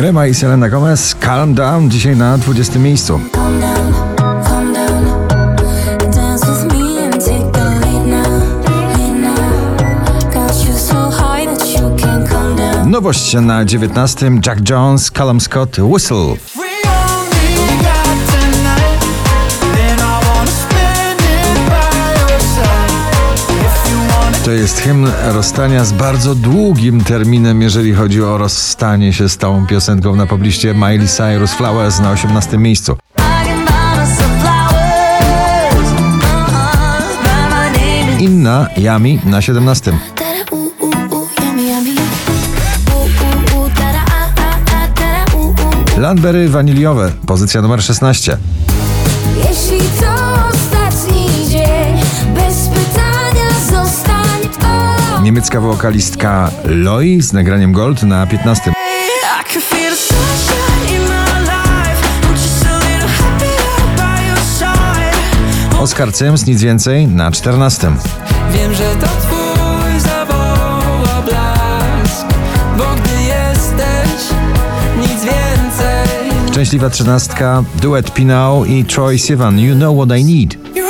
Rema i Selena Gomez, Calm Down, dzisiaj na 20 miejscu. Nowość na 19. Jack Jones, Callum Scott, Whistle. To jest hymn rozstania z bardzo długim terminem, jeżeli chodzi o rozstanie się z tą piosenką na pobliście Miley Cyrus Flowers na 18 miejscu. Inna, Yami na 17. Da-da, ooh, ooh, ooh, yummy, yummy. Ooh, ooh, ooh, da-da, ah, ah, ah, da-da, ooh, ooh. Landberry waniliowe, pozycja numer 16. Jeśli Niemiecka wokalistka Loi z nagraniem Gold na 15. I can feel the sunshine in my life. I'm just a little happier by your side. Oskar Cyms, nic więcej, na 14. Wiem, że to twój zawoła blask, bo gdy jesteś, nic więcej. Szczęśliwa trzynastka, duet Pinał i Troy Sivan, You Know What I Need.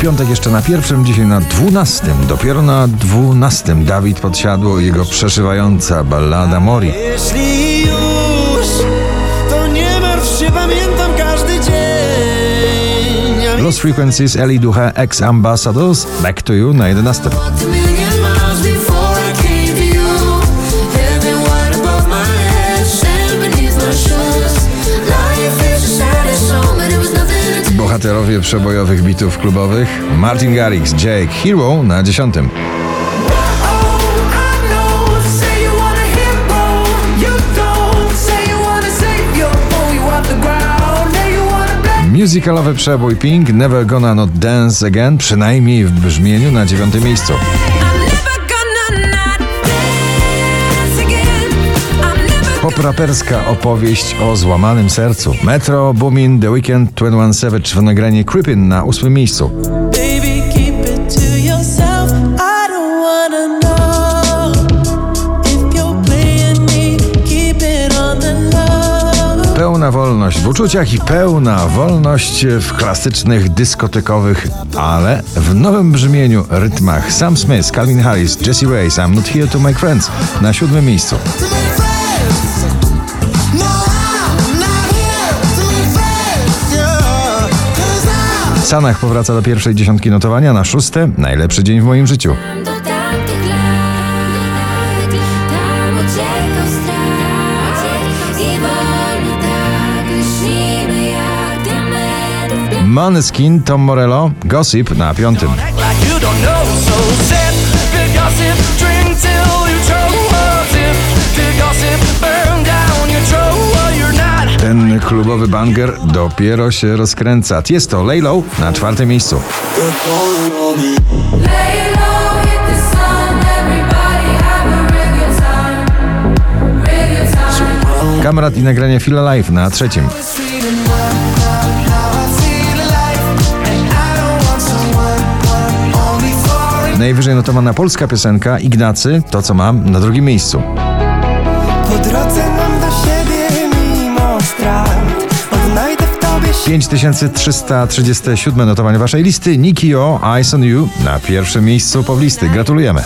Piątek jeszcze na pierwszym, dzisiaj na dwunastym. Dopiero na dwunastym Dawid Podsiadło i jego przeszywająca ballada Mori. Jeśli już, to nie martw się, pamiętam każdy dzień. Lost Frequencies, Eli Ducha, Ex Ambassadors, Back to You na 11. Bohaterowie przebojowych bitów klubowych Martin Garrix, Jake, Hero na 10. I know, say you want a hero. You don't say you wanna save your boy, you off the ground. Now you wanna blame. Musicalowy przebój Pink, Never Gonna Not Dance Again, przynajmniej w brzmieniu na dziewiątym miejscu. I'm never Pop raperska opowieść o złamanym sercu. Metro, Boomin, The Weeknd, 21 Savage w nagranie Creepin' na ósmym miejscu. Pełna wolność w uczuciach i pełna wolność w klasycznych dyskotekowych, ale w nowym brzmieniu, rytmach. Sam Smith, Calvin Harris, Jesse Reyes, I'm Not Here to Make Friends na siódmym miejscu. Sanach powraca do pierwszej dziesiątki notowania na szóste. Najlepszy dzień w moim życiu. tak Maneskin, Tom Morello, Gossip na piątym. Klubowy banger dopiero się rozkręca. Jest to Laylow na czwartym miejscu. Kamrat i nagranie Feel Alive na trzecim. Najwyżej notowana polska piosenka Ignacy, to co mam, na drugim miejscu. 5337 notowanie waszej listy. Nikki O, Eyes on You na pierwszym miejscu poblisty. Gratulujemy.